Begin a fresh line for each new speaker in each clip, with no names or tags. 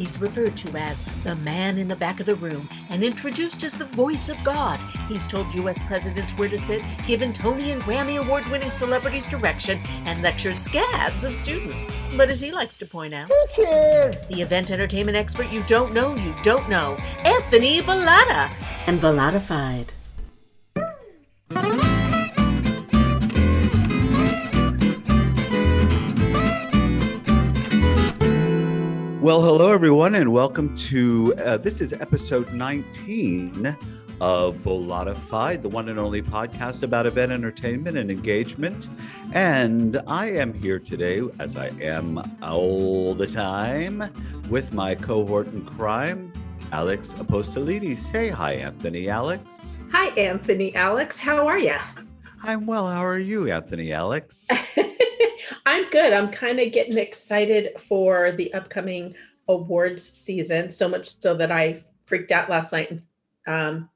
He's referred to as the man in the back of the room and introduced as the voice of God. He's told U.S. presidents where to sit, given Tony and Grammy award winning celebrities direction, and lectured scads of students. But as he likes to point out, the event entertainment expert you don't know, you don't know, Anthony Bellata. And Bellatified.
Well, hello everyone, and welcome to uh, this is episode 19 of Bellatified, the one and only podcast about event entertainment and engagement. And I am here today, as I am all the time, with my cohort in crime, Alex Apostolides. Say hi, Anthony Alex.
Hi, Anthony Alex. How are you?
I'm well. How are you, Anthony Alex?
I'm good. I'm kind of getting excited for the upcoming awards season, so much so that I freaked out last night and um,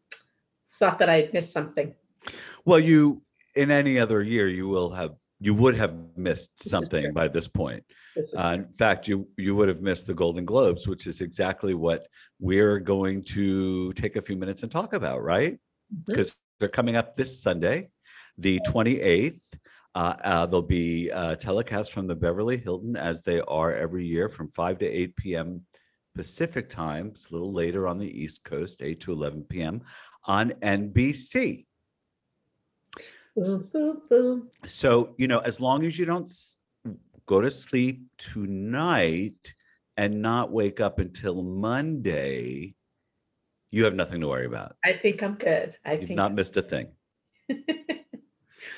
thought that I'd missed something.
Well, you in any other year, you will have you would have missed something by this point.
This
Uh, in fact, you you would have missed the Golden Globes, which is exactly what we're going to take a few minutes and talk about, right? Because they're coming up this Sunday, the 28th. Uh, uh, there'll be uh, telecast from the Beverly Hilton as they are every year from 5 to 8 p.m. Pacific time. It's a little later on the East Coast, 8 to 11 p.m. on NBC.
boom, boom, boom.
So, you know, as long as you don't s- go to sleep tonight and not wake up until Monday, you have nothing to worry about.
I think I'm good. I
You've
think
not missed a thing.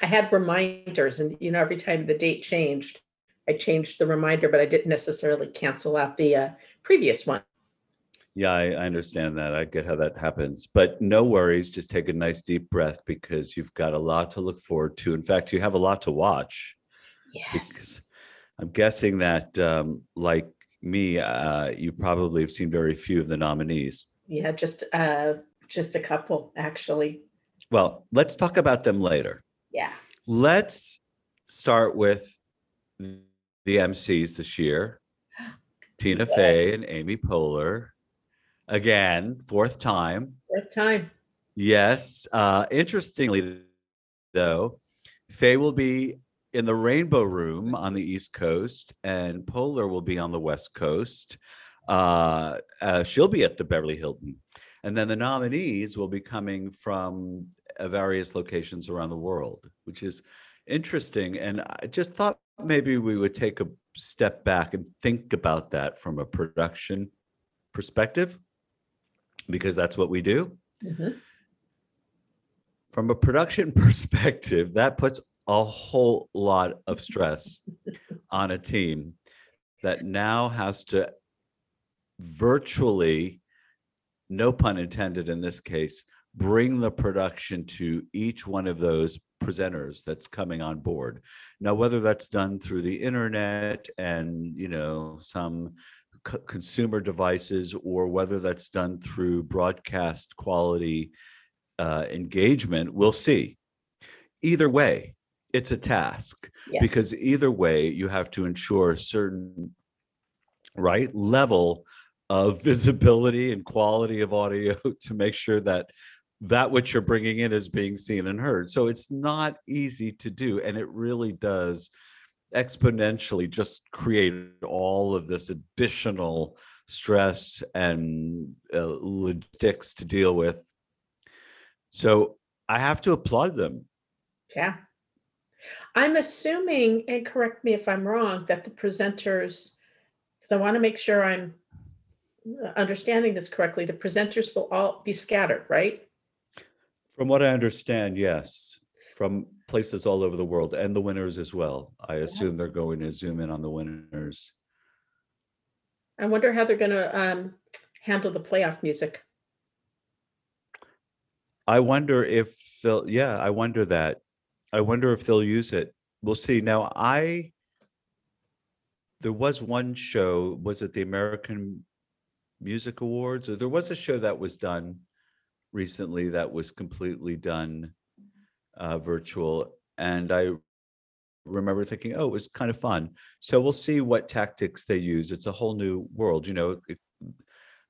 I had reminders, and you know, every time the date changed, I changed the reminder, but I didn't necessarily cancel out the uh, previous one.
Yeah, I, I understand that. I get how that happens. But no worries. Just take a nice deep breath because you've got a lot to look forward to. In fact, you have a lot to watch. because I'm guessing that, um, like me, uh, you probably have seen very few of the nominees.
Yeah, just uh, just a couple actually.
Well, let's talk about them later.
Yeah.
Let's start with the MCs this year Tina
Okay.
Fey and Amy Poehler. Again, fourth time.
Fourth time.
Yes. Uh, interestingly, though, Fey will be in the Rainbow Room on the East Coast, and Poehler will be on the West Coast. Uh, uh, she'll be at the Beverly Hilton. And then the nominees will be coming from various locations around the world, which is interesting. And I just thought maybe we would take a step back and think about that from a production perspective, because that's what we do
Mhm.
from a production perspective, that puts a whole lot of stress on a team that now has to virtually, no pun intended in this case, bring the production to each one of those presenters that's coming on board. Now, whether that's done through the internet and, you know, some c- consumer devices or whether that's done through broadcast quality uh, engagement, we'll see. Either way, it's a task
Yeah.
because either way, you have to ensure a certain right level of visibility and quality of audio to make sure that that which you're bringing in is being seen and heard. So it's not easy to do, and it really does exponentially just create all of this additional stress and uh, logistics to deal with. So I have to applaud them.
Yeah. I'm assuming, and correct me if I'm wrong, that the presenters, because I want to make sure I'm uh, understanding this correctly, the presenters will all be scattered, right?
From what I understand, yes, from places all over the world and the winners as well. I assume they're going to zoom in on the winners.
I wonder how they're going to um, handle the playoff music.
I wonder if they'll, yeah, I wonder that. I wonder if they'll use it. We'll see. Now, I, there was one show, was it the American Music Awards? Or there was a show that was done recently that was completely done uh, virtual. And I remember thinking, oh, it was kind of fun. So we'll see what tactics they use. It's a whole new world. You know, it-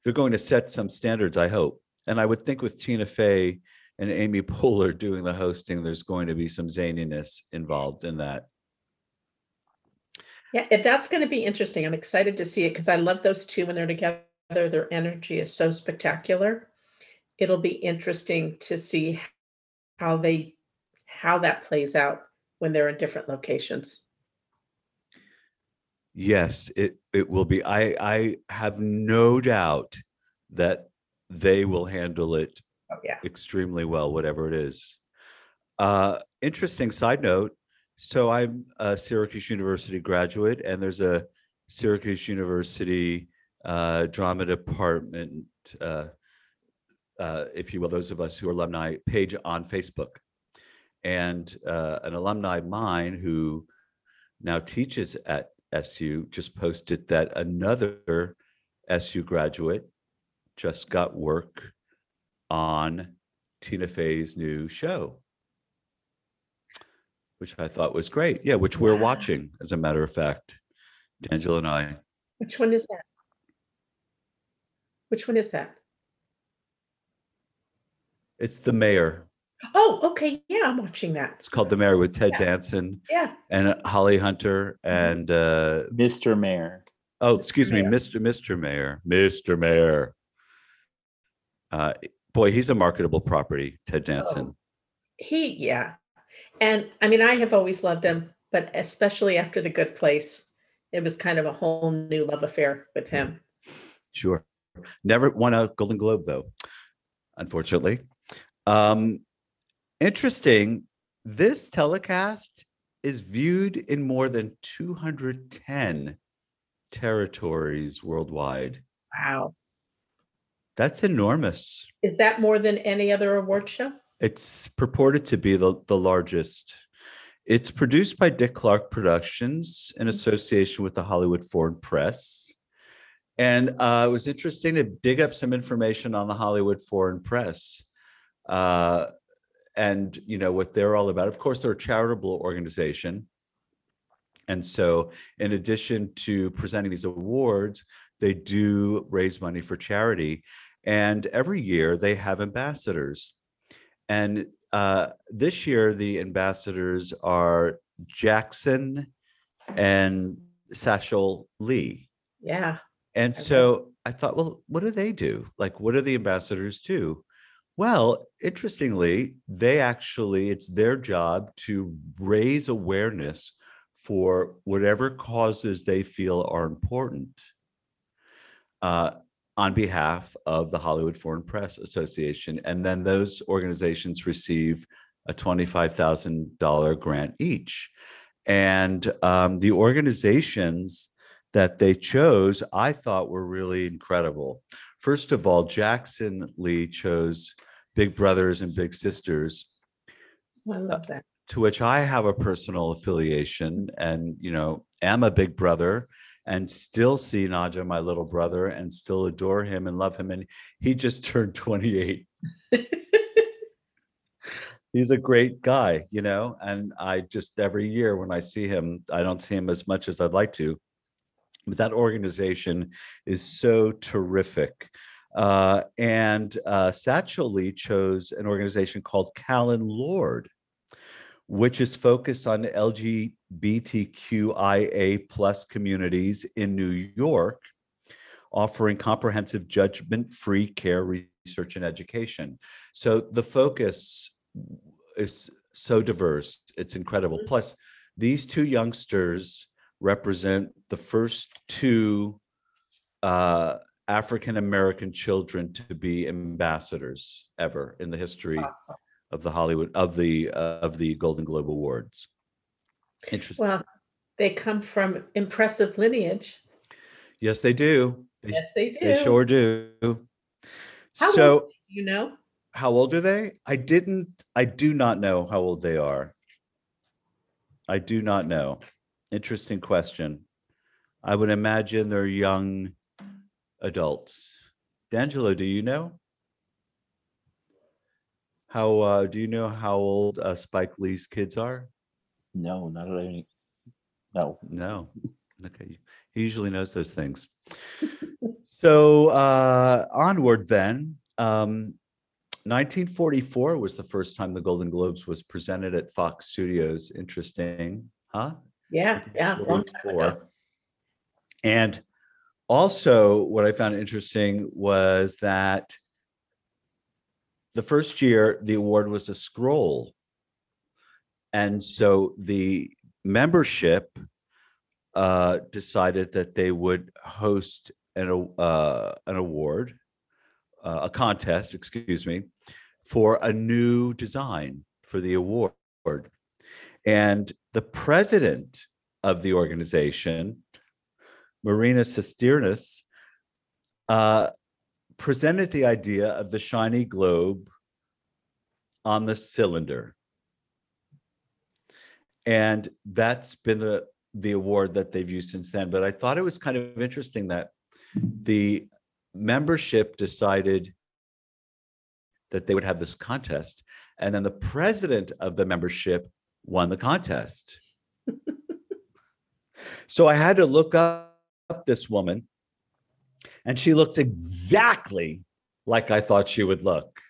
they're going to set some standards, I hope. And I would think with Tina Fey and Amy Poehler doing the hosting, there's going to be some zaniness involved in that.
Yeah, that's going to be interesting. I'm excited to see it because I love those two when they're together. Their energy is so spectacular. It'll be interesting to see how they how that plays out when they're in different locations.
Yes, it it will be. I I have no doubt that they will handle it
Oh, yeah.
extremely well, whatever it is. Uh, interesting side note. So I'm a Syracuse University graduate, and there's a Syracuse University uh, drama department, uh, uh, if you will, those of us who are alumni, page on Facebook. And uh, an alumni of mine who now teaches at SU just posted that another SU graduate just got work on Tina Fey's new show, which I thought was great. Yeah, which we're watching, as a matter of fact, D'Angelo and I.
Which one is that? Which one is that?
It's The Mayor.
Oh, okay. Yeah, I'm watching that.
It's called The Mayor with Ted
Yeah.
Danson
Yeah.
and Holly Hunter and uh
Mr. Mayor.
oh, excuse me,
Mayor.
Mr. Mr. Mayor, Mr. Mayor. Uh, boy, he's a marketable property, Ted Danson.
He, yeah. And I mean, I have always loved him, but especially after The Good Place, it was kind of a whole new love affair with him.
Sure. Never won a Golden Globe though, unfortunately. Um, interesting. This telecast is viewed in more than 210 territories worldwide.
Wow.
That's enormous.
Is that more than any other award show?
It's purported to be the, the largest. It's produced by Dick Clark Productions in association with the Hollywood Foreign Press. And uh, it was interesting to dig up some information on the Hollywood Foreign Press uh, and, you know, what they're all about. Of course, they're a charitable organization. And so, in addition to presenting these awards, they do raise money for charity. And every year they have ambassadors. And uh, this year, the ambassadors are Jackson and Satchel Lee.
Yeah.
And so I thought, well, what do they do? Like, what do the ambassadors do? Well, interestingly, they actually, it's their job to raise awareness for whatever causes they feel are important uh, on behalf of the Hollywood Foreign Press Association. And then those organizations receive a $25,000 grant each. And um, the organizations that they chose, I thought were really incredible. First of all, Jackson Lee chose Big Brothers and Big Sisters,
I love that.
to which I have a personal affiliation and, you know, am a big brother and still see Naja, my little brother, and still adore him and love him. And he just turned 28. He's a great guy, you know, and I just every year when I see him, I don't see him as much as I'd like to. But that organization is so terrific. Uh, and uh, Satchel Lee chose an organization called Callen-Lorde, which is focused on LGBTQIA plus communities in New York, offering comprehensive judgment-free care, research, and education. So the focus is so diverse; it's incredible.
Mhm.
Plus, these two youngsters represent the first two uh, African American children to be ambassadors ever in the history
Awesome.
of the Hollywood of the uh, of the Golden Globe Awards. Interesting.
Well, they come from impressive lineage.
yes, they do. They,
Yes, they do.
they sure do.
How
so,
old- You know?
how old are they? I didn't. I do not know how old they are. I do not know. Interesting question. I would imagine they're young adults. D'Angelo, do you know? How uh, do you know how old uh, Spike Lee's kids are?
No, not at any. No.
No. Okay, he usually knows those things. so uh, onward then. Um, 1944 was the first time the Golden Globes was presented at Fox Studios. Interesting, huh?
Yeah, yeah. long time ago.
And also, what I found interesting was that the first year the award was a scroll. And so the membership uh, decided that they would host an, uh, an award, uh, a contest, excuse me, for a new design for the award. And the president of the organization, Marina Cisternas, uh, presented the idea of the shiny globe on the cylinder. And that's been the, the award that they've used since then. But I thought it was kind of interesting that the membership decided that they would have this contest. And then the president of the membership won the contest. so I had to look up this woman, and she looks exactly like I thought she would look,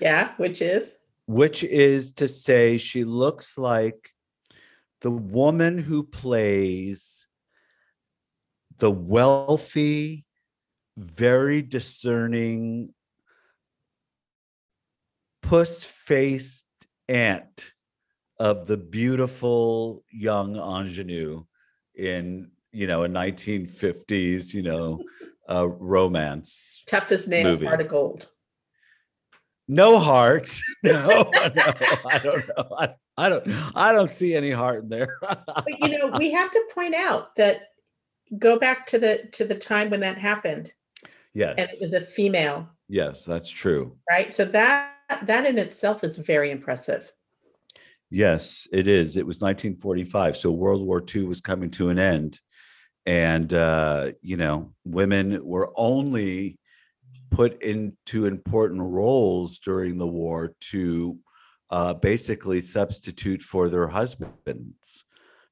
Yeah, which is?
Which is to say, she looks like the woman who plays the wealthy, very discerning, puss faced aunt of the beautiful young ingenue in you know a 1950s you know uh, romance
tough as nails,
Movie.
heart of gold.
no heart no, no i don't know I, I don't i don't see any heart in there
But you know, we have to point out that go back to the to the time when that happened, and
yes
it was a female,
yes that's true
right? So that that in itself is very impressive.
Yes, it is. It was 1945. So World War II was coming to an end. And, uh, you know, women were only put into important roles during the war to uh, basically substitute for their husbands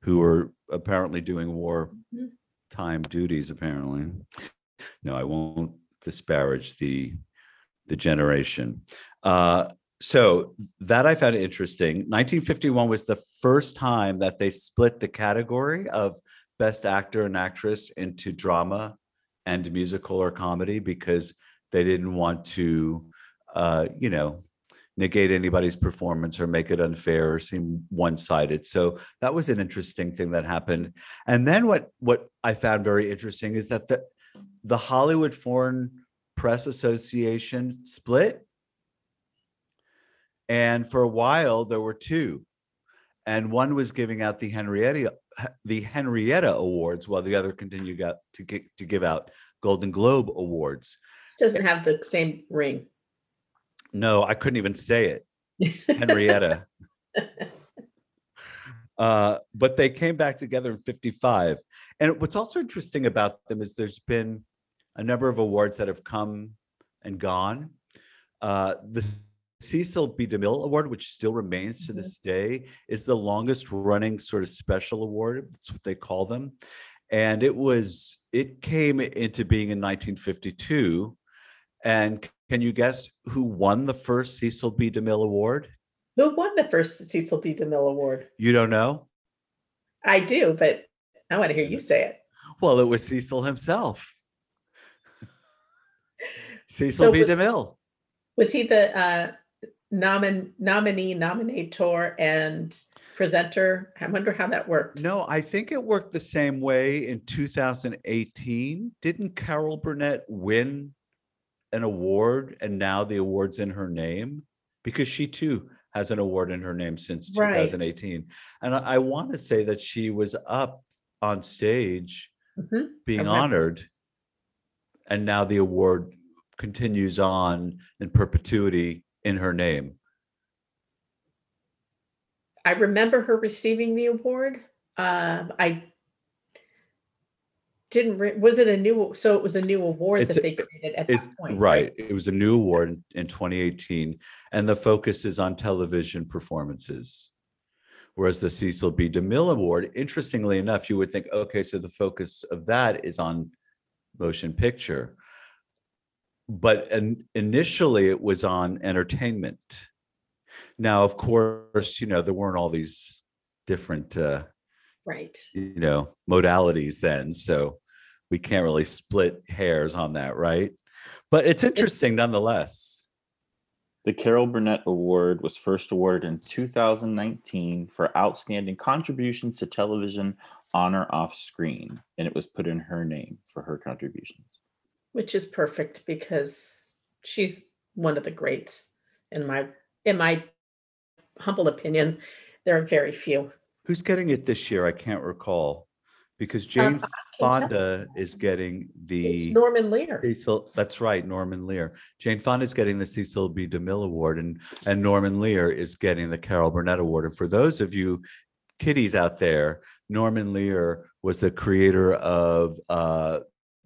who were apparently doing war
Mhm.
time duties, apparently. No, I won't disparage the the generation. Uh, so that I found interesting. 1951 was the first time that they split the category of best actor and actress into drama and musical or comedy because they didn't want to, uh, you know, negate anybody's performance or make it unfair or seem one-sided. So that was an interesting thing that happened. And then what what I found very interesting is that the the Hollywood Foreign Press Association split and for a while, there were two. And one was giving out the Henrietta the Henrietta Awards, while the other continued got to get, to give out Golden Globe Awards.
Doesn't have the same ring.
No, I couldn't even say it, Henrietta. uh, but they came back together in '55. And what's also interesting about them is there's been a number of awards that have come and gone. Uh, the Cecil B. DeMille Award, which still remains to
Mhm.
this day, is the longest running sort of special award. That's what they call them. And it was, it came into being in 1952. And can you guess who won the first Cecil B. DeMille Award?
Who won the first Cecil B. DeMille Award?
You don't know?
I do, but I want to hear you say it.
Well, it was Cecil himself. Cecil
So
B.
was-
DeMille.
Was he the uh, nomin nominee, nominator, and presenter? I wonder how that worked.
No, I think it worked the same way in 2018. Didn't Carol Burnett win an award and now the award's in her name? Because she too has an award in her name since
Right.
2018. And I, I want to say that she was up on stage
Mhm.
being
remember.
honored. And now the award continues on in perpetuity in her name.
I remember her receiving the award. Um, I didn't. Re- was it a new? So it was a new award
It's
that they created at
It's
that point,
right. It was a new award in 2018, and the focus is on television performances, Whereas the Cecil B. DeMille Award, interestingly enough, you would think, okay, so the focus of that is on motion picture. But in, initially, it was on entertainment. Now, of course, you know, there weren't all these different, uh,
Right.
you know, modalities then. So we can't really split hairs on that, right? But it's interesting nonetheless.
The Carol Burnett Award was first awarded in 2019 for outstanding contributions to television on or off screen, and it was put in her name for her contributions.
Which is perfect because she's one of the greats in my in my humble opinion. There are very few.
Who's getting it this year? I can't recall. Because Jane
Um, I can tell
Fonda is getting
It's
the
Norman Lear.
Cecil, that's right, Norman Lear. Jane Fonda is getting the Cecil B. DeMille Award and, and Norman Lear is getting the Carol Burnett Award. And for those of you kiddies out there, Norman Lear was the creator of uh,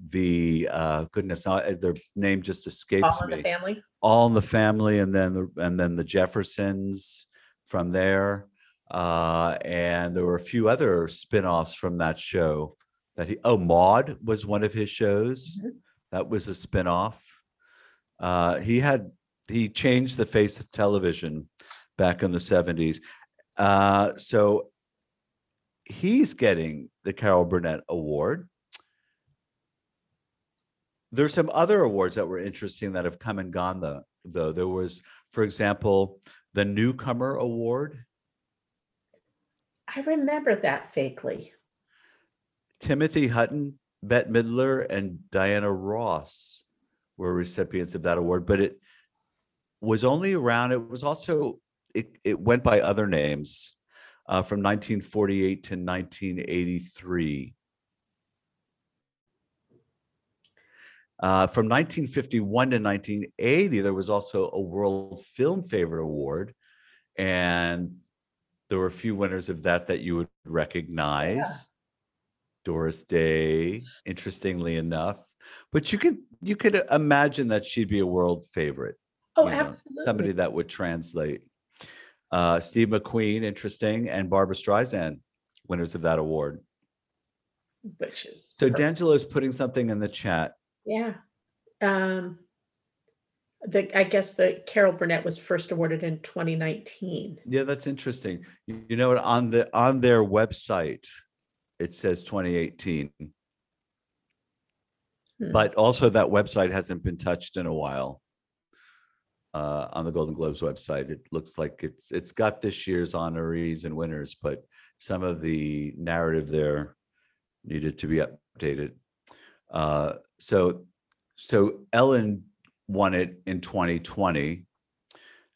the, uh, goodness, uh, their name just escapes
All in the
me.
family.
All in the Family and then, the and then the Jeffersons from there. Uh, and there were a few other spin-offs from that show that he, oh, Maud was one of his shows.
Mhm.
That was a spin-off. Uh, he had, he changed the face of television back in the seventies. Uh, so he's getting the Carol Burnett Award. There's some other awards that were interesting that have come and gone though, though. There was, for example, the Newcomer Award.
I remember that vaguely.
Timothy Hutton, Bette Midler, and Diana Ross were recipients of that award, but it was only around, it was also, it, it went by other names uh, from 1948 to 1983. Uh, from 1951 to 1980, there was also a World Film Favorite Award. And there were a few winners of that that you would recognize. Doris Day, interestingly enough. But you could you could imagine that she'd be a world favorite,
Oh,
You know,
absolutely.
somebody that would translate. Uh, Steve McQueen, interesting, and Barbra Streisand, winners of that award.
Which is
So
perfect.
D'Angelo is putting something in the chat.
Yeah. Um, the, I guess the Carol Burnett was first awarded in 2019.
Yeah, that's interesting. You, you know what? On the on their website, it says 2018,
Hmm.
but also that website hasn't been touched in a while. Uh, on the Golden Globes website, it looks like it's it's got this year's honorees and winners, but some of the narrative there needed to be updated. Uh, so, so Ellen won it in 2020,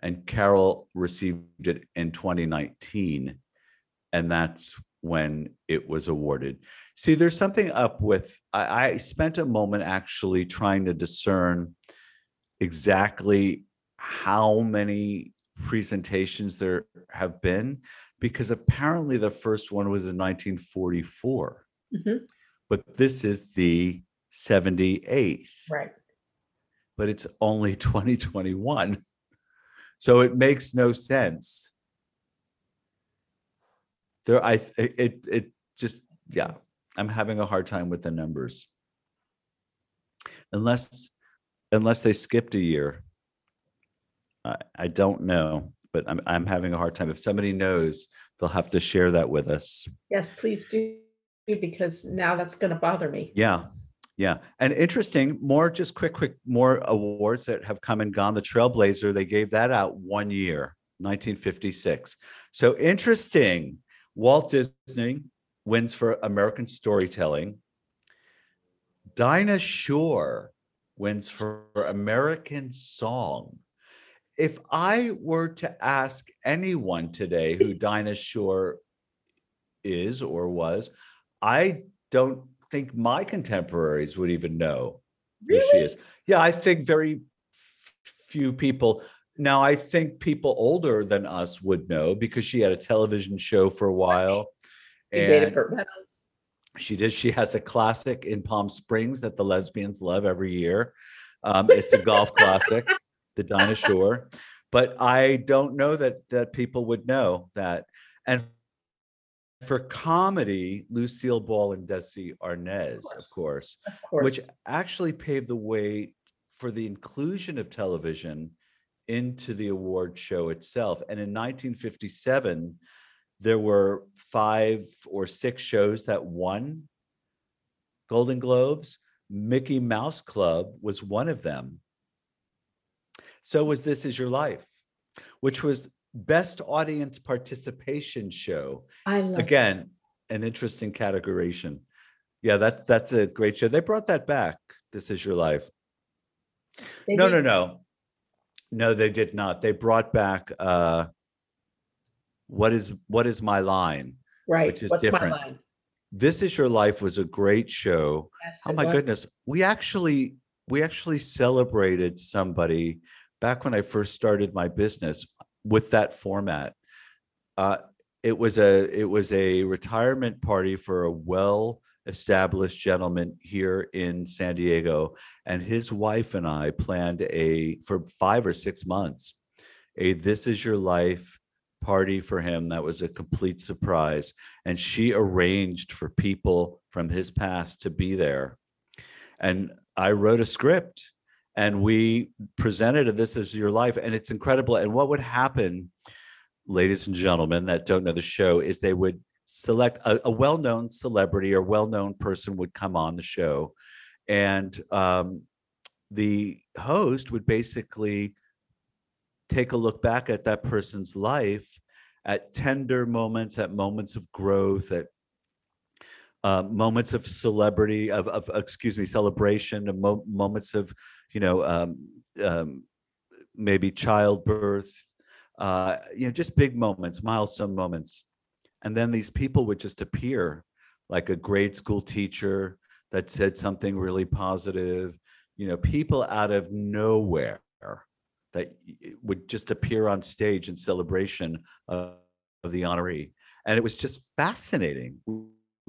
and Carol received it in 2019, and that's when it was awarded. See, there's something up with. I, I spent a moment actually trying to discern exactly how many presentations there have been, because apparently the first one was in 1944
Mhm.
But this is the 78th,
Right.
but it's only 2021. So it makes no sense. There, I, it, it just, yeah, I'm having a hard time with the numbers. Unless, unless they skipped a year. I, I don't know, but I'm, I'm having a hard time. If somebody knows, they'll have to share that with us.
Yes, please do, because now that's going to bother me.
Yeah, yeah. And interesting, more just quick, quick, more awards that have come and gone. The Trailblazer, they gave that out one year, 1956. So interesting. Walt Disney wins for American storytelling. Dinah Shore wins for American song. If I were to ask anyone today who Dinah Shore is or was, I don't think my contemporaries would even know who she is. Yeah, I think very few people. Now, I think people older than us would know because she had a television show for a while. And she did. She has a classic in Palm Springs that the lesbians love every year. Um, it's a golf classic, the Dinah Shore. But I don't know that that people would know that. And for comedy, Lucille Ball and Desi Arnaz, of
course.
course,
Of course.
which actually paved the way for the inclusion of television into the award show itself. And in 1957, there were five or six shows that won Golden Globes. Mickey Mouse Club was one of them. So was This Is Your Life, which was best audience participation show.
I love
Again, an interesting categorization. Yeah, that's that's a great show. They brought that back. This is your life.
They
No,
did-
no, no. No, they did not. They brought back uh what is what is my line?
Right.
which is
What's
different.
my line?
This is your life was a great show.
Yes,
Oh my
was.
goodness. We actually we actually celebrated somebody back when I first started my business with that format. Uh it was a it was a retirement party for a well established gentleman here in San Diego and his wife and I planned a for 5 or 6 months a this is your life party for him that was a complete surprise and she arranged for people from his past to be there and i wrote a script and we presented this is your life and it's incredible and what would happen ladies and gentlemen that don't know the show is they would select a, a well-known celebrity or well-known person would come on the show and um, the host would basically take a look back at that person's life at tender moments at moments of growth at uh, moments of celebrity of, of excuse me celebration of mo- moments of you know um, um, maybe childbirth uh, you know just big moments milestone moments. And then these people would just appear like a grade school teacher that said something really positive you know people out of nowhere that would just appear on stage in celebration of, of the honoree. And it was just fascinating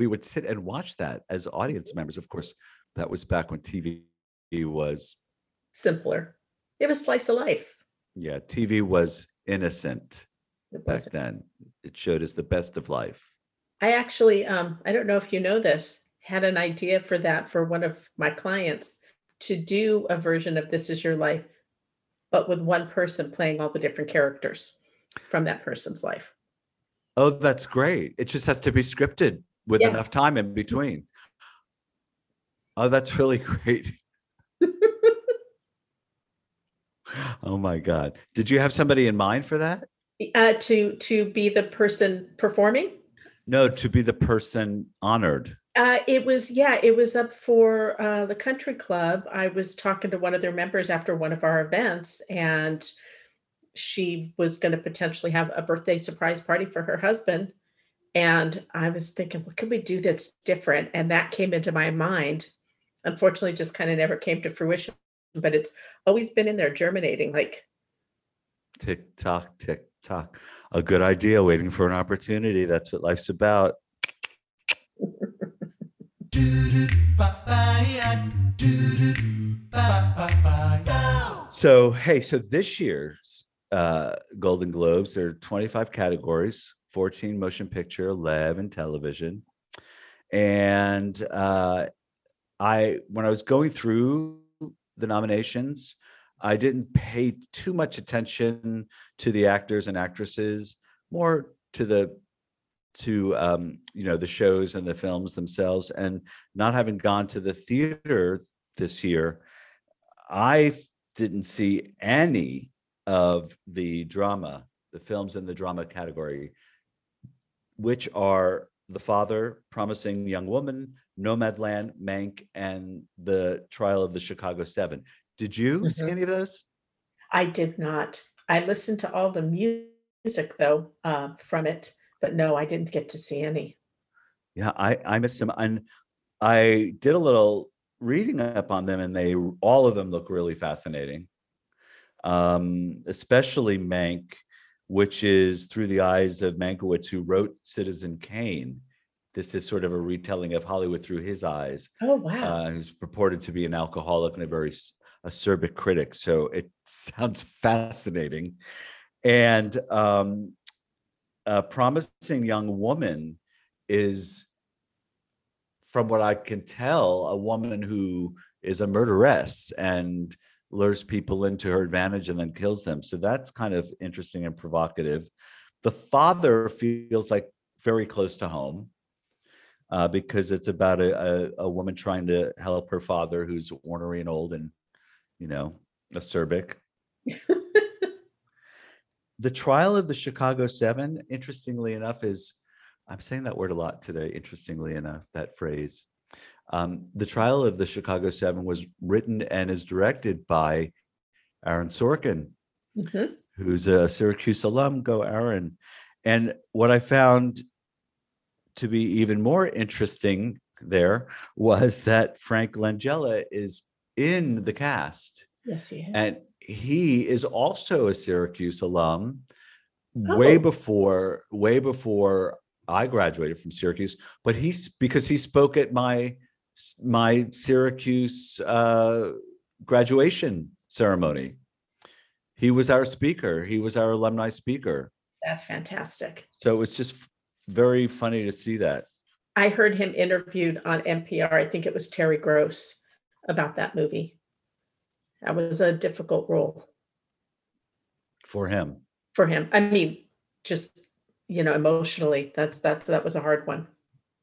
we would sit and watch that as audience members of course that was back when tv was
Simpler. It was slice of life.
yeah tv was innocent back then it showed us the best of life
I actually, um, I don't know if you know this, had an idea for that for one of my clients to do a version of This Is Your Life, but with one person playing all the different characters from that person's life.
oh that's great it just has to be scripted with
Yeah.
enough time in between oh that's really great oh my god did you have somebody in mind for that
Uh, to to be the person performing.
no to be the person honored
Uh, it was yeah, it was up for uh, the country club. I was talking to one of their members after one of our events, and she was going to potentially have a birthday surprise party for her husband. And I was thinking, what can we do that's different? And that came into my mind. Unfortunately, just kind of never came to fruition. But it's always been in there germinating. Like,
tick tock tick tock a good idea waiting for an opportunity that's what life's about so hey so this year's uh golden globes there are 25 categories 14 motion picture 11 television. And uh i when i was going through the nominations i didn't pay too much attention to the actors and actresses more to the to um you know the shows and the films themselves. And not having gone to the theater this year i didn't see any of the drama the films in the drama category which are the father promising young woman nomadland mank and the trial of the chicago seven did you see
Mhm.
any of those
I did not. I listened to all the music though uh, from it, but no, I didn't get to see any.
Yeah, I I missed them, and I did a little reading up on them, and they all of them look really fascinating. Um, especially Mank, which is through the eyes of Mankiewicz, who wrote Citizen Kane. This is sort of a retelling of Hollywood through his eyes.
Oh wow!
Uh, who's purported to be an alcoholic and a very acerbic critic. So it sounds fascinating. And um, a promising young woman is, from what I can tell, a woman who is a murderess and lures people into her advantage and then kills them. So that's kind of interesting and provocative. The father feels like very close to home uh, because it's about a, a, a woman trying to help her father who's ornery and old and, you know, acerbic. the trial of the Chicago Seven, interestingly enough, is I'm saying that word a lot today, interestingly enough, that phrase. Um, the trial of the Chicago Seven was written and is directed by Aaron Sorkin,
Mhm.
who's a Syracuse alum. Go, Aaron. And what I found to be even more interesting there was that Frank Langella is in the cast.
Yes, he is.
And he is also a Syracuse alum way
Oh.
before way before I graduated from Syracuse, but he's because he spoke at my my Syracuse uh, graduation ceremony. He was our speaker. He was our alumni speaker.
That's fantastic.
So it was just very funny to see that.
I heard him interviewed on NPR. I think it was Terry Gross about that movie. That was a difficult role
for him.
for him. I mean, just you know, emotionally, that's that's that was a hard one.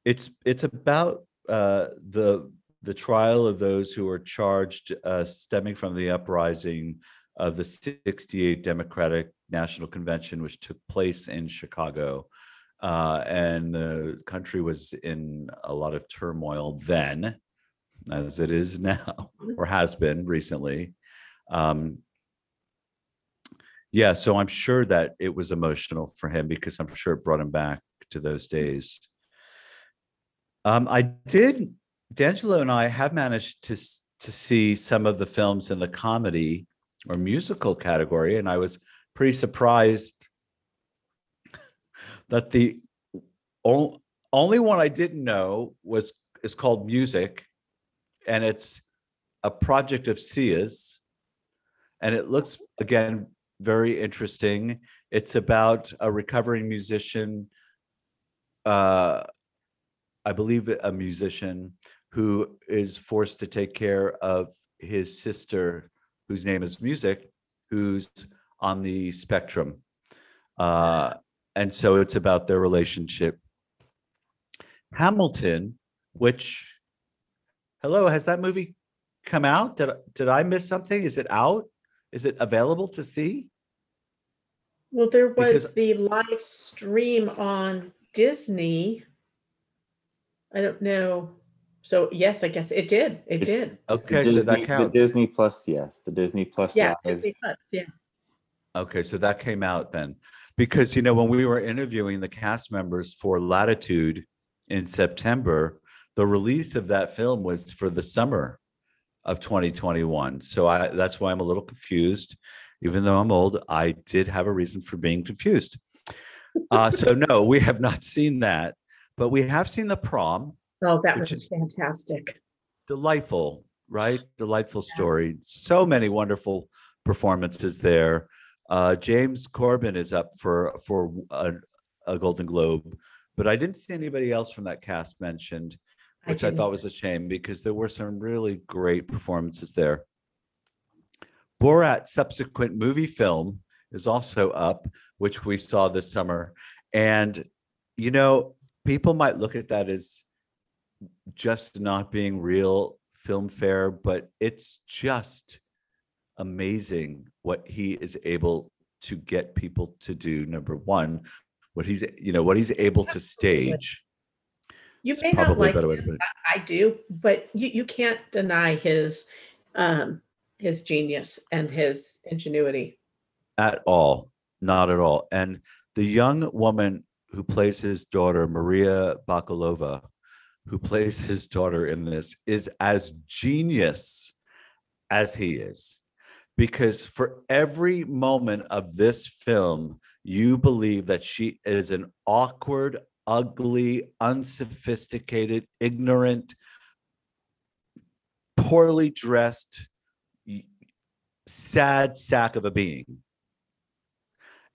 It's it's about uh, the the trial of those who were charged uh, stemming from the uprising of the 68 Democratic National Convention, which took place in Chicago. Uh, and the country was in a lot of turmoil then, as it is now, or has been recently. Um, yeah, so I'm sure that it was emotional for him because I'm sure it brought him back to those days. Um, I did. D'Angelo and I have managed to to see some of the films in the comedy or musical category, and I was pretty surprised that the only one I didn't know was is called Music, and it's a project of Sia's, and it looks again very interesting. It's about a recovering musician. Uh, I believe a musician who is forced to take care of his sister, whose name is Music, who's on the spectrum. Uh, and so it's about their relationship. Hamilton, which, hello, has that movie come out? Did, did I miss something? Is it out? Is it available to see?
Well, there was
Because-
the live stream on Disney. I don't know. So yes, I guess it did. It
It-
did.
The
Okay, so that counts.
The Disney Plus, yes, the Disney Plus.
Yeah,
Live.
Disney Plus. Yeah.
Okay, so that came out then. Because, you know, when we were interviewing the cast members for Latitude in September, the release of that film was for the summer of 2021. So I that's why I'm a little confused. Even though I'm old, I did have a reason for being confused. Uh, so no, we have not seen that, but we have seen the prom.
Oh, that was fantastic.
delightful, right? Delightful story. So many wonderful performances there. Uh, James Corden is up for for a, a Golden Globe, but I didn't see anybody else from that cast mentioned, which I,
didn't
thought was a shame because there were some really great performances there. Borat subsequent movie film is also up, which we saw this summer, and you know people might look at that as just not being real film fare, but it's just amazing what he is able to get people to do. Number one, what he's you know what he's able to stage.
You may not
probably
like him. I do, but you, you can't deny his um his genius and his ingenuity.
at all not at all and the young woman who plays his daughter maria bakalova who plays his daughter in this is as genius as he is. Because for every moment of this film you believe that she is an awkward ugly unsophisticated ignorant poorly dressed sad sack of a being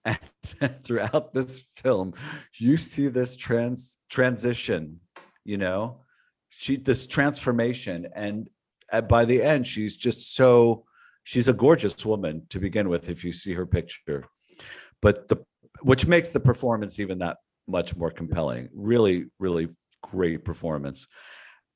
And throughout this film, you see this trans transition, you know, she this transformation. And uh, by the end, she's just so she's a gorgeous woman to begin with, if you see her picture. But the which makes the performance even that much more compelling. Really, really great performance.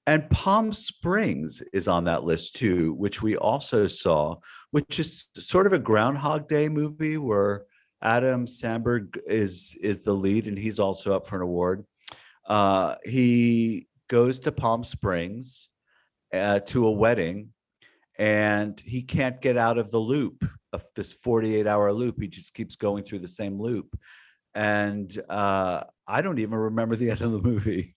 And Palm Springs is on that list too, which we also saw, which is sort of a Groundhog Day movie where Adam Samberg is is the lead, and he's also up for an award. Uh, he goes to Palm Springs uh, to a wedding, and he can't get out of the loop of this 48 hour loop. He just keeps going through the same loop, and uh, I don't even remember the end of the movie.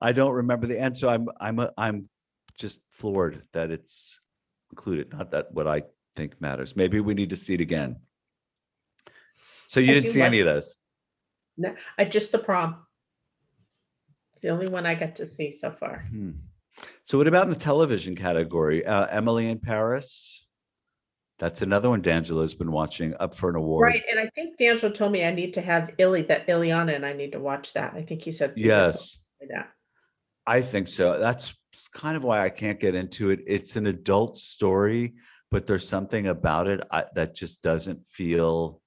I don't remember the end, so I'm I'm a, I'm just floored that it's included. Not that what I think matters. Maybe we need to see it again. So you
I
didn't see
like-
any of those?
No, I just the prom. It's the only one I got to see so far.
Hmm. So what about in the television category? Uh, Emily in Paris. That's another one D'Angelo's been watching, up for an award.
Right, and I think D'Angelo told me I need to have Illy that Ileana, and I need to watch that. I think he said you had to
Yes,
that.
I think so. That's kind of why I can't get into it. It's an adult story, but there's something about it I, that just doesn't feel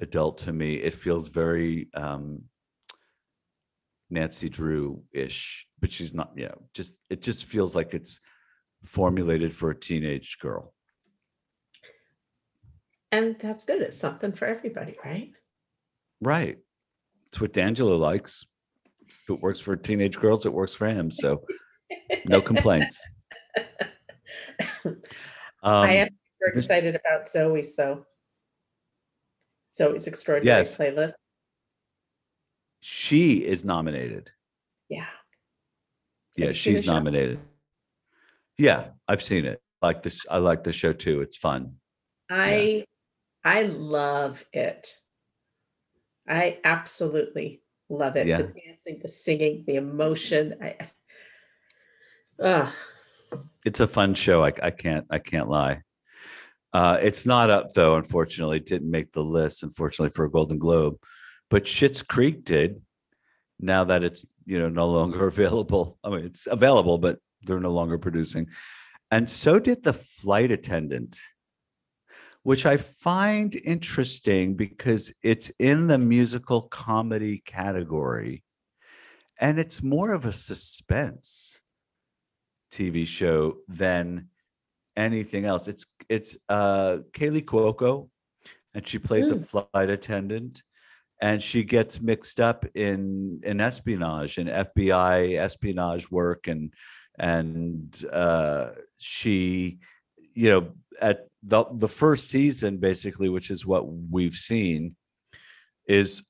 adult to me. It feels very um, Nancy Drew-ish, but she's not. You know, just it just feels like it's formulated for a teenage girl.
And that's good. It's something for everybody, right?
Right. It's what D'Angelo likes. If it works for teenage girls, it works for him. So no complaints.
I
Um,
am super
this-
excited about Zoey's though. Zoey's extraordinary
Yes.
playlist.
she is nominated.
Yeah.
Yeah, she's nominated. Yeah, I've seen it. Like this, I like the show too. It's fun.
I I love it. I absolutely love it.
Yeah.
The dancing, the singing, the emotion. I uh,
It's a fun show. I, I can't I can't lie. Uh, it's not up though, unfortunately. It didn't make the list, unfortunately, for a Golden Globe. But Schitt's Creek did. Now that it's you know no longer available. I mean, it's available, but they're no longer producing. And so did the flight attendant, which I find interesting because it's in the musical comedy category, and it's more of a suspense TV show than anything else. It's it's uh Kaley Cuoco, and she plays a
Mm.
flight attendant, and she gets mixed up in in espionage and FBI espionage work, and and uh, she, you know, at the the first season, basically, which is what we've seen, is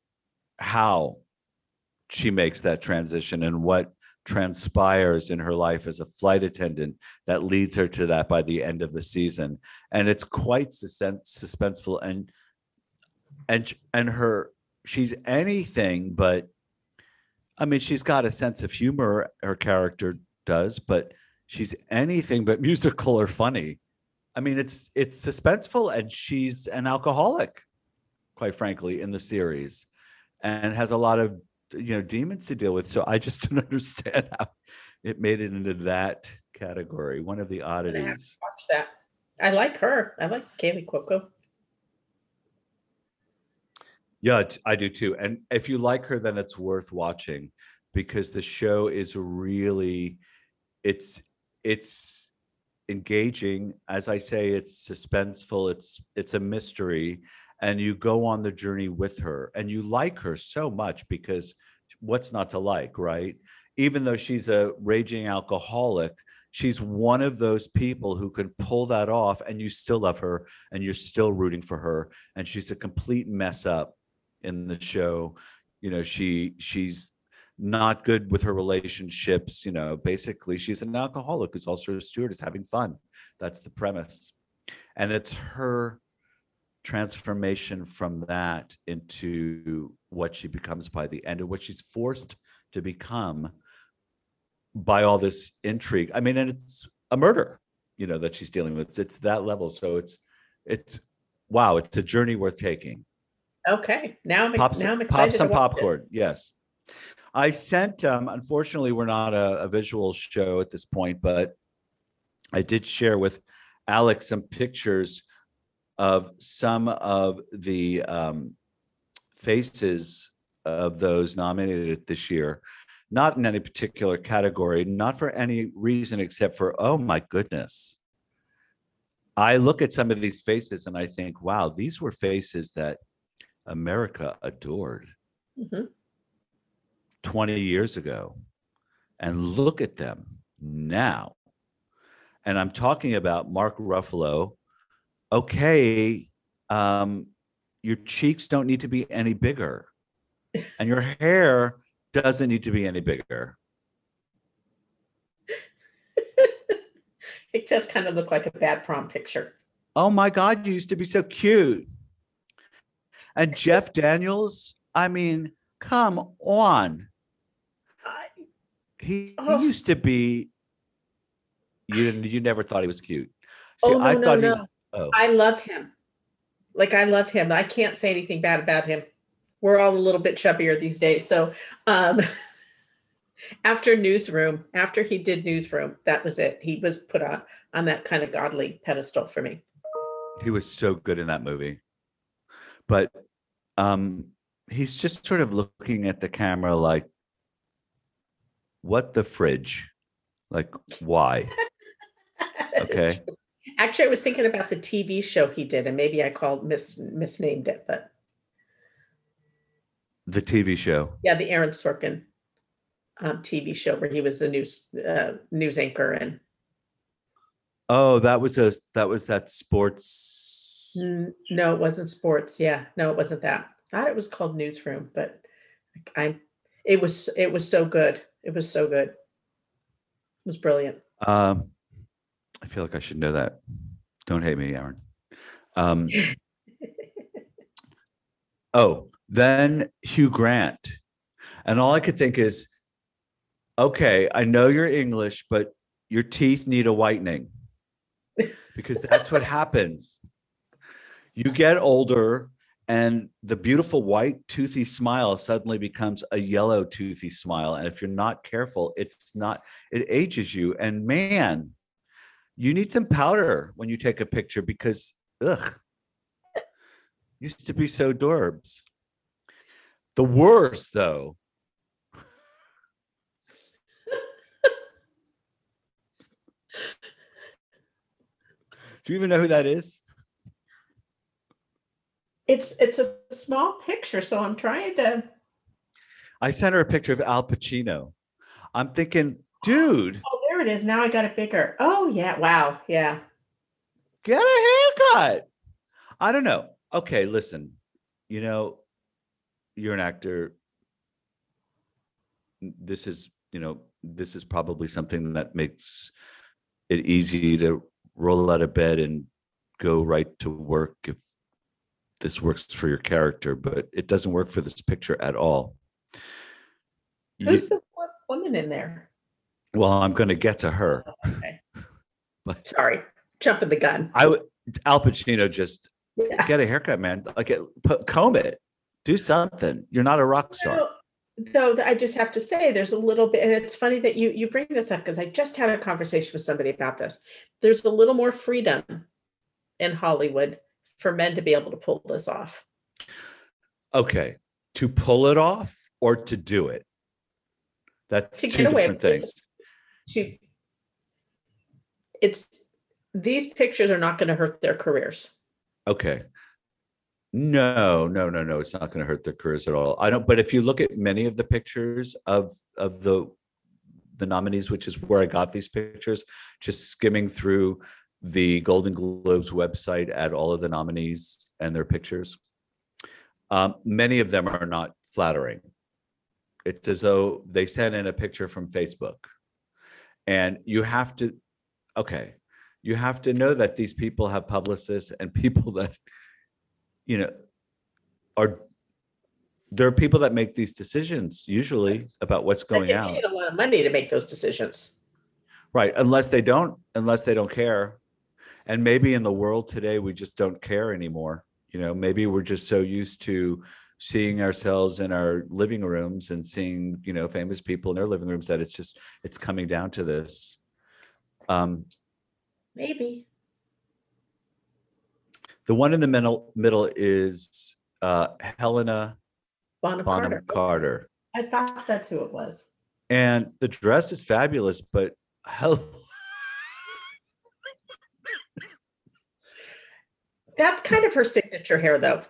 how she makes that transition and what transpires in her life as a flight attendant that leads her to that by the end of the season. And it's quite suspenseful and and and her she's anything but i mean she's got a sense of humor her character does but she's anything but musical or funny. I mean it's it's suspenseful and she's an alcoholic quite frankly in the series and has a lot of you know demons to deal with. So i just don't understand how it made it into that category. One of the oddities.
watch that. I like her. I like Kaley Cuoco.
yeah i do too. And if you like her then it's worth watching because the show is really it's it's engaging. As i say it's suspenseful. It's it's a mystery and you go on the journey with her and you like her so much because what's not to like right? Even though she's a raging alcoholic she's one of those people who can pull that off and you still love her and you're still rooting for her and she's a complete mess up in the show. You know she she's not good with her relationships you know basically she's an alcoholic who's also a stewardess having fun. That's the premise. And it's her transformation from that into what she becomes by the end of what she's forced to become by all this intrigue i mean and it's a murder you know that she's dealing with it's that level so it's it's wow, it's a journey worth taking.
Okay, now I'm,
Pop,
now I'm
pop
excited. to
some
watch it.
popcorn. Yes. I sent, um, unfortunately, we're not a, a visual show at this point, but I did share with Alex some pictures of some of the um, faces of those nominated this year, not in any particular category, not for any reason except for, oh my goodness. I look at some of these faces and I think, wow, these were faces that America adored
Mhm.
20 years ago. And look at them now. And I'm talking about Mark Ruffalo. Okay, um, your cheeks don't need to be any bigger, and your hair doesn't need to be any bigger.
It does kind of look like a bad prom picture.
Oh my God, you used to be so cute. And Jeff Daniels, I mean, come on. He,
Oh.
he used to be. You didn't. You never thought he was cute. See,
Oh, no,
I
no,
thought he. Oh,
I love him. Like I love him. I can't say anything bad about him. We're all a little bit chubbier these days. So um after newsroom, after he did newsroom, that was it. He was put on on that kind of godly pedestal for me.
he was so good in that movie. But um, he's just sort of looking at the camera like, "What the fridge? Like, why?" Okay.
Actually, I was thinking about the TV show he did, and maybe I called mis misnamed it, but
The TV show.
yeah, the Aaron Sorkin um, TV show where he was the news uh, news anchor and
Oh, that was a that was that sports.
N- No, it wasn't sports. Yeah, no, it wasn't that. Thought it was called Newsroom, but I, it was it was so good. It was so good. It was brilliant.
Um, I feel like I should know that. Don't hate me, Aaron. Um, oh, then Hugh Grant, and all I could think is, okay, I know you're English, but your teeth need a whitening because that's what happens. You get older, and the beautiful white toothy smile suddenly becomes a yellow toothy smile, and if you're not careful, it's not. It ages you, and man, you need some powder when you take a picture because ugh used to be so dorbs the worst though do you even know who that is
It's it's a small picture, so I'm trying to.
i sent her a picture of al pacino i'm thinking dude
Oh, there it is. Now I got it bigger. Oh yeah! Wow. Yeah.
get a haircut i don't know okay listen you know you're an actor this is you know this is probably something that makes it easy to roll out of bed and go right to work if this works for your character but it doesn't work for this picture at all You-
Who's the woman in there?
Well i'm going to get to her
Okay.
But-
Sorry, jumping the gun.
i would al pacino just
Yeah.
get a haircut man like it, put, comb it do something you're not a rock star
No, no, th- I just have to say there's a little bit, and it's funny that you you bring this up because I just had a conversation with somebody about this. There's a little more freedom in Hollywood for men to be able to pull this off.
Okay, to pull it off or to do it? That's
To
two
get away
different
with it. To it's these pictures are not going to hurt their careers.
Okay. No, no, no, no. It's not going to hurt their careers at all. I don't. But if you look at many of the pictures of of the the nominees, which is where I got these pictures, just skimming through the Golden Globes website at all of the nominees and their pictures. Um, many of them are not flattering. It's as though they sent in a picture from Facebook, and you have to. Okay, you have to know that these people have publicists and people that you know are there are people that make these decisions usually about what's going out
paid a lot of money to make those decisions.
right unless they don't unless they don't care and maybe in the world today we just don't care anymore you know maybe we're just so used to seeing ourselves in our living rooms and seeing you know famous people in their living rooms that it's just it's coming down to this um
Maybe.
the one in the middle middle is uh helena
Bonham
bonham
Carter.
carter
I thought that's who it was.
and the dress is fabulous but hell
That's kind of her signature hair, though.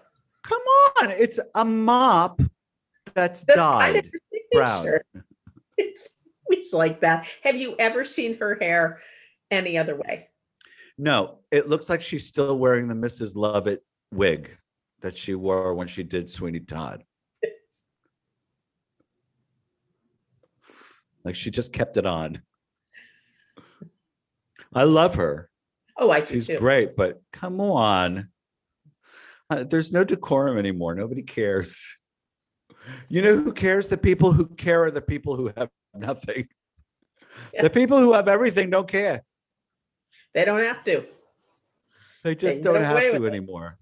Come on it's a mop that's
of
dyed brown.
It's always like that. Have you ever seen her hair any other way?
No, it looks like she's still wearing the Mrs. Lovett wig that she wore when she did Sweeney Todd. Like she just kept it on. I love her.
Oh, I do
She's
too.
great, but come on. Uh, there's no decorum anymore. Nobody cares. You know who cares? The people who care are the people who have nothing.
Yeah.
The people who have everything don't care.
They don't have to.
They just
you
don't have to
with it.
anymore.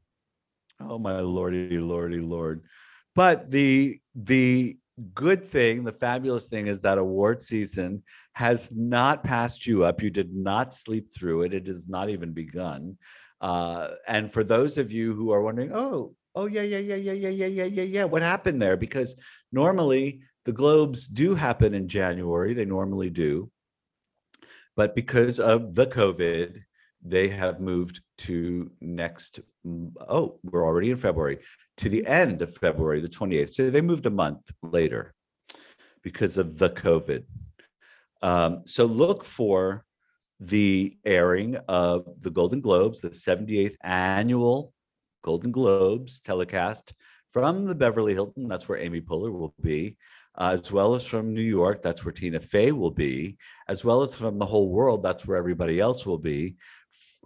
Oh my lordy, lordy, lord. But the the good thing, the fabulous thing is that award season has not passed you up. You did not sleep through it. It has not even begun. Uh, and for those of you who are wondering, oh, oh yeah, yeah, yeah, yeah, yeah, yeah, yeah, yeah, yeah, what happened there? Because normally the globes do happen in January. They normally do. But because of the COVID, they have moved to next oh we're already in february to the end of february the 28th so they moved a month later because of the covid um, so look for the airing of the golden globes the 78th annual golden globes telecast from the beverly hilton that's where amy poehler will be uh, as well as from new york that's where tina fey will be as well as from the whole world that's where everybody else will be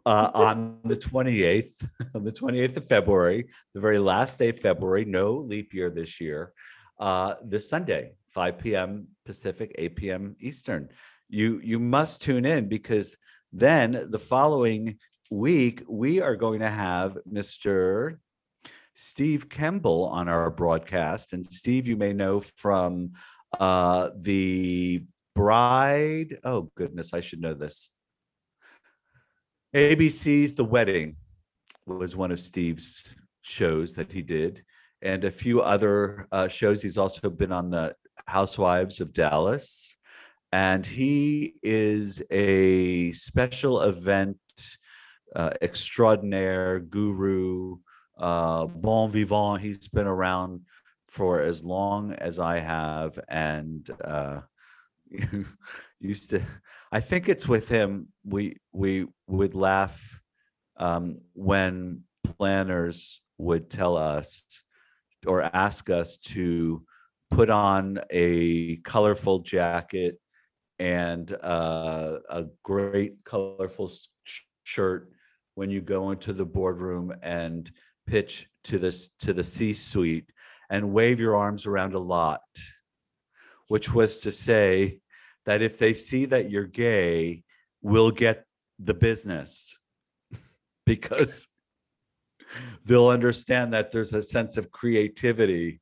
uh, on the 28th, on the 28th of February, the very last day of February, no leap year this year, uh, this Sunday, 5 p.m. Pacific, 8 p.m. Eastern. You you must tune in because then the following week we are going to have Mr. Steve Kemble on our broadcast, and Steve, you may know from uh, the Bride. Oh goodness, I should know this. ABC's The Wedding was one of Steve's shows that he did, and a few other uh, shows. He's also been on the Housewives of Dallas, and he is a special event uh, extraordinaire guru, uh, bon vivant. He's been around for as long as I have, and uh, used to I think it's with him. We we would laugh um, when planners would tell us or ask us to put on a colorful jacket and uh, a great colorful sh- shirt when you go into the boardroom and pitch to this to the C-suite and wave your arms around a lot, which was to say that if they see that you're gay, we'll get the business. Because they'll understand that there's a sense of creativity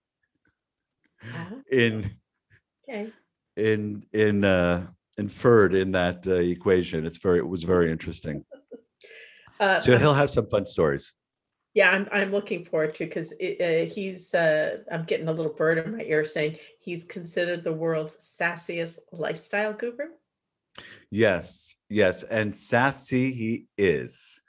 Ah,
in
Okay.
In in uh inferred in that uh, equation. It's very it was very interesting.
Uh,
so he'll have some fun stories.
Yeah, I'm I'm looking forward to because uh, he's uh, I'm getting a little bird in my ear saying he's considered the world's sassiest lifestyle guru.
yes yes and sassy he is.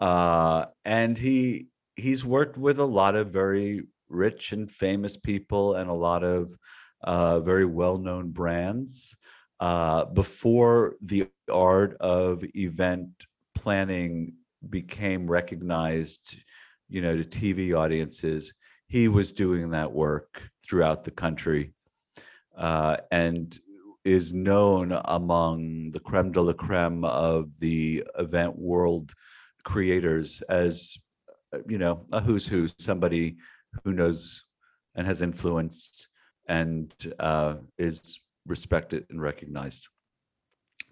Uh and he he's worked with a lot of very rich and famous people and a lot of uh very well-known brands uh before the art of event planning became recognized you know to tv audiences he was doing that work throughout the country uh, and is known among the creme de la creme of the event world creators as uh, you know a who's who somebody who knows and has influence and uh, is respected and recognized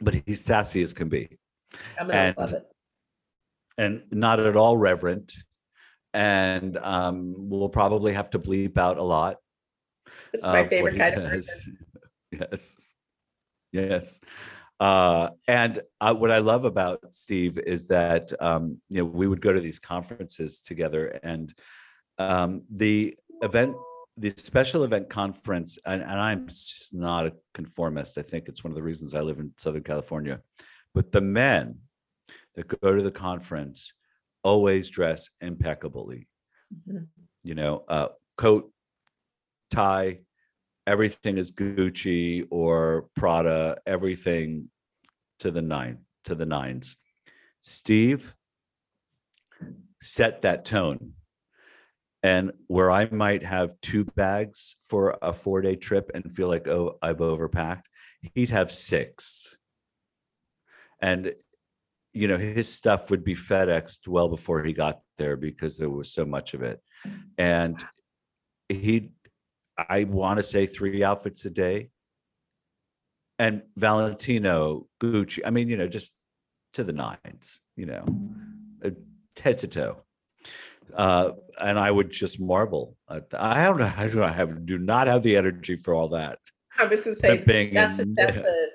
but he's sassy as can be
I'm gonna
And-
love it.
and not at all reverent. And um, we'll probably have to bleep out a lot.
It's my favorite kind of person.
Yes. Yes. Uh, and uh, what I love about Steve is that um, you know we would go to these conferences together, and um, the event, the special event conference, and, and I'm not a conformist. I think it's one of the reasons I live in Southern California. But the men that go to the conference always dress impeccably
Mhm.
you know, uh, coat, tie, everything is Gucci or Prada, everything to the nine, to the nines. Steve set that tone. And where I might have two bags for a four day trip and feel like, oh, I've overpacked, he'd have six. And, you know, his stuff would be FedExed well before he got there because there was so much of it. And he i want to say three outfits a day. And valentino gucci i mean you know just to the nines you know head to toe uh and i would just marvel i don't know i do not have do not have the energy for all that
I was gonna say,
Pimping
that's, a- that's a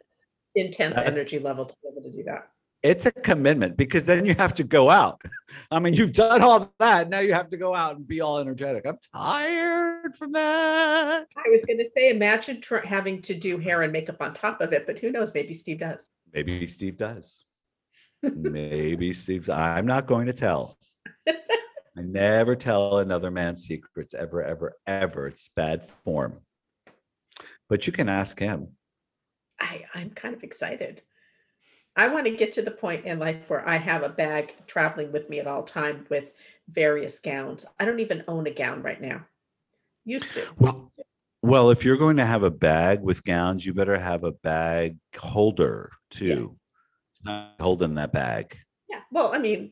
intense
That's-
energy level to be able to do that.
it's a commitment because then you have to go out i mean you've done all that now you have to go out and be all energetic i'm tired from that
I was gonna say, imagine tr- having to do hair and makeup on top of it, but who knows, maybe Steve does.
Maybe Steve does. Maybe Steve. I'm not going to tell. I never tell another man's secrets ever, ever, ever. It's bad form. But you can ask him.
I, I'm kind of excited. I want to get to the point in life where I have a bag traveling with me at all time with various gowns. I don't even own a gown right now. Used to.
Well, well, if you're going to have a bag with gowns, you better have a bag holder too. It's not holding that bag.
Yeah. Well, I mean,
Yeah.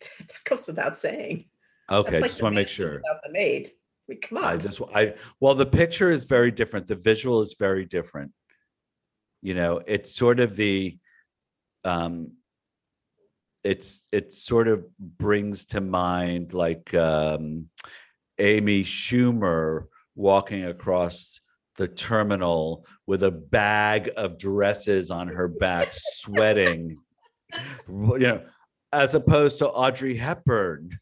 that goes without saying.
Okay,
That's like
just want to make sure.
Without the maid. I mean, come
I just I well the picture is very different. The visual is very different. You know, it's sort of the um it's it sort of brings to mind like um Amy Schumer walking across the terminal with a bag of dresses on her back sweating you know as opposed to Audrey Hepburn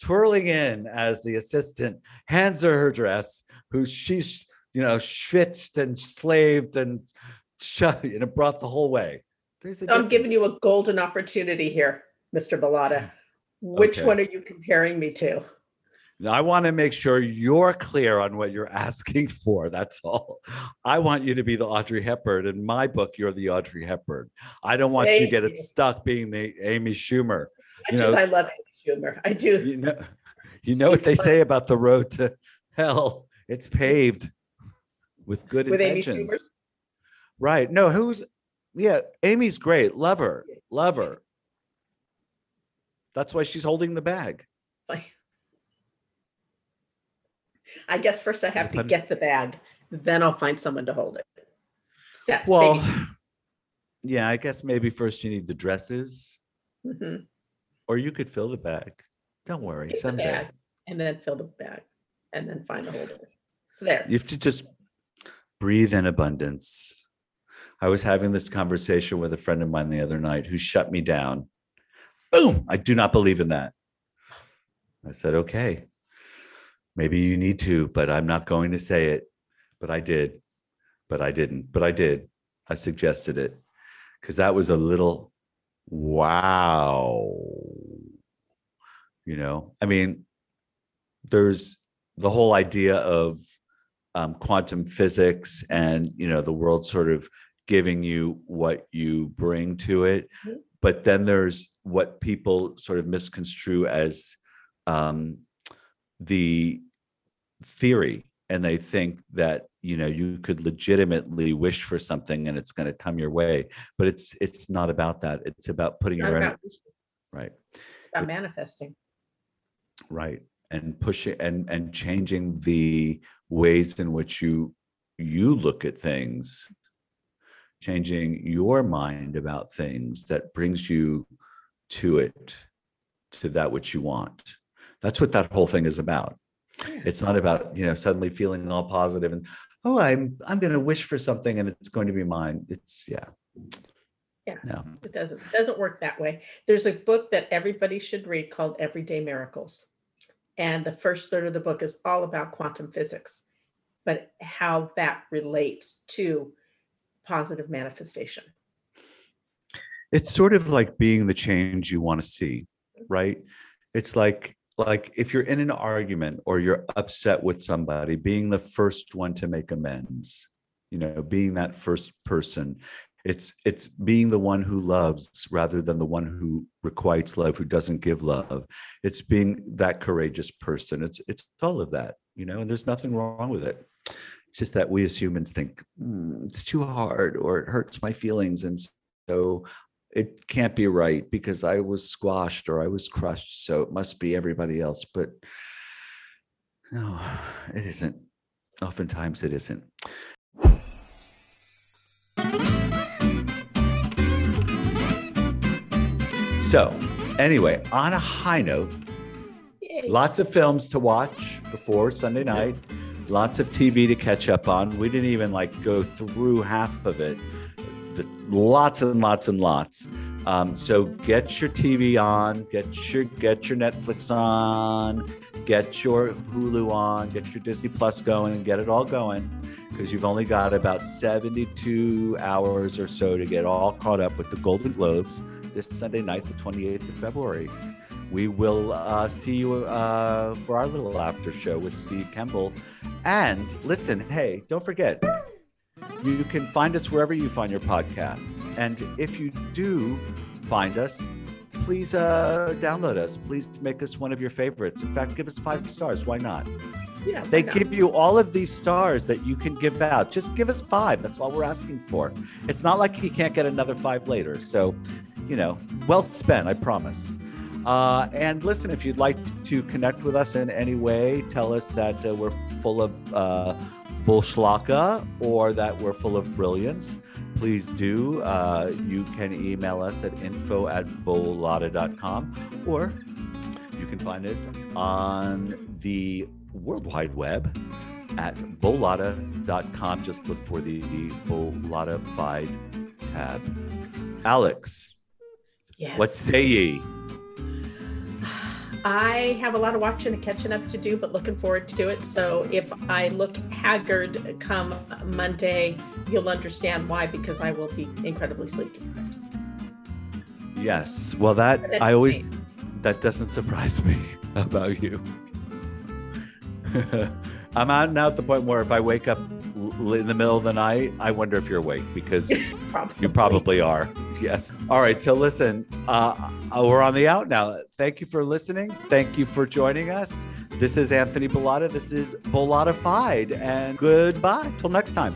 twirling in as the assistant hands her her dress, who she's you know schwitzed and slaved and shut you know brought the whole way.
I'm giving you a golden opportunity here, Mr. Bellotta. Which
Okay.
one are you comparing me to?
I want to make sure you're clear on what you're asking for. That's all. I want you to be the Audrey Hepburn. In my book, you're the Audrey Hepburn. I don't want you to
Thank
get it stuck being the Amy Schumer.
I
You
just
know-
I love Amy Schumer. I do.
You know, you know what they say about the road to hell? It's paved with good
With
intentions. Right. No, who's yeah, Amy's great. Love her. Love her. That's why she's holding the bag.
I guess first I have to get the bag, then I'll find someone to hold it. Steps.
Well,
baby
yeah, I guess maybe first you need the dresses.
Mhm.
or you could fill the bag. Don't worry,
Get the
someday.
bag, and then fill the bag, and then find the holders. So there.
You have to just breathe in abundance. I was having this conversation with a friend of mine the other night who shut me down. Boom! I do not believe in that. I said, okay, maybe you need to, but I'm not going to say it. But I did, but I didn't, but I did. I suggested it because that was a little wow. You know, I mean, there's the whole idea of um, quantum physics and you know the world sort of giving you what you bring to it
Mhm.
but then there's what people sort of misconstrue as um, the theory and they think that you know you could legitimately wish for something and it's going to come your way but it's it's not about that it's about putting
Not
your own
about-
right
It's about manifesting.
right and pushing and and changing the ways in which you you look at things changing your mind about things that brings you to it, to that which you want. That's what that whole thing is about. It's not about, you know, suddenly feeling all positive and, oh, I'm I'm gonna wish for something and it's going to be mine. It's yeah.
Yeah.
No.
It doesn't, it doesn't work that way. There's a book that everybody should read called Everyday Miracles. And the first third of the book is all about quantum physics, but how that relates to positive manifestation.
it's sort of like being the change you want to see right it's like like if you're in an argument or you're upset with somebody being the first one to make amends you know being that first person it's it's being the one who loves rather than the one who requites love who doesn't give love. It's being that courageous person. It's it's all of that you know and there's nothing wrong with it. It's just that we as humans think "Hmm, it's too hard or it hurts my feelings and so it can't be right because I was squashed or I was crushed. So it must be everybody else. But no, it isn't. Oftentimes it isn't. So, anyway, on a high note,
Yay.
lots of films to watch before Sunday night, lots of TV to catch up on. We didn't even like go through half of it. The, lots and lots and lots. Um, so get your TV on, get your get your Netflix on, get your Hulu on, get your Disney Plus going, and get it all going because you've only got about 72 hours or so to get all caught up with the Golden Globes this Sunday night, the 28th of February. We will uh, see you uh, for our little after show with Steve Kemble. And listen, hey, don't forget, you can find us wherever you find your podcasts. And if you do find us, please uh, download us. Please make us one of your favorites. In fact, give us five stars. Why not?
Yeah, why
They
not?
give you all of these stars that you can give out. Just give us five. That's all we're asking for. It's not like you can't get another five later. So, you know, well spent, I promise. Uh, and listen, if you'd like to connect with us in any way, tell us that uh, we're full of bullschlaka or that we're full of brilliance. Please do. Uh, you can email us at info at bolada.com or you can find us on the World Wide Web at bolada.com. Just look for the Bellatified tab. Alex,
Yes.
what say ye?
I have a lot of watching and catching up to do, but looking forward to it. So if I look haggard come Monday, you'll understand why, because I will be incredibly sleepy.
Yes. Well, that I always that doesn't surprise me about you. I'm out now at the point where if I wake up in the middle of the night, I wonder if you're awake because
Probably.
you probably are. Yes. All right. So listen, uh, uh, we're on the out now. Thank you for listening. Thank you for joining us. This is Anthony Bolata. This is Bellatified, and goodbye till next time.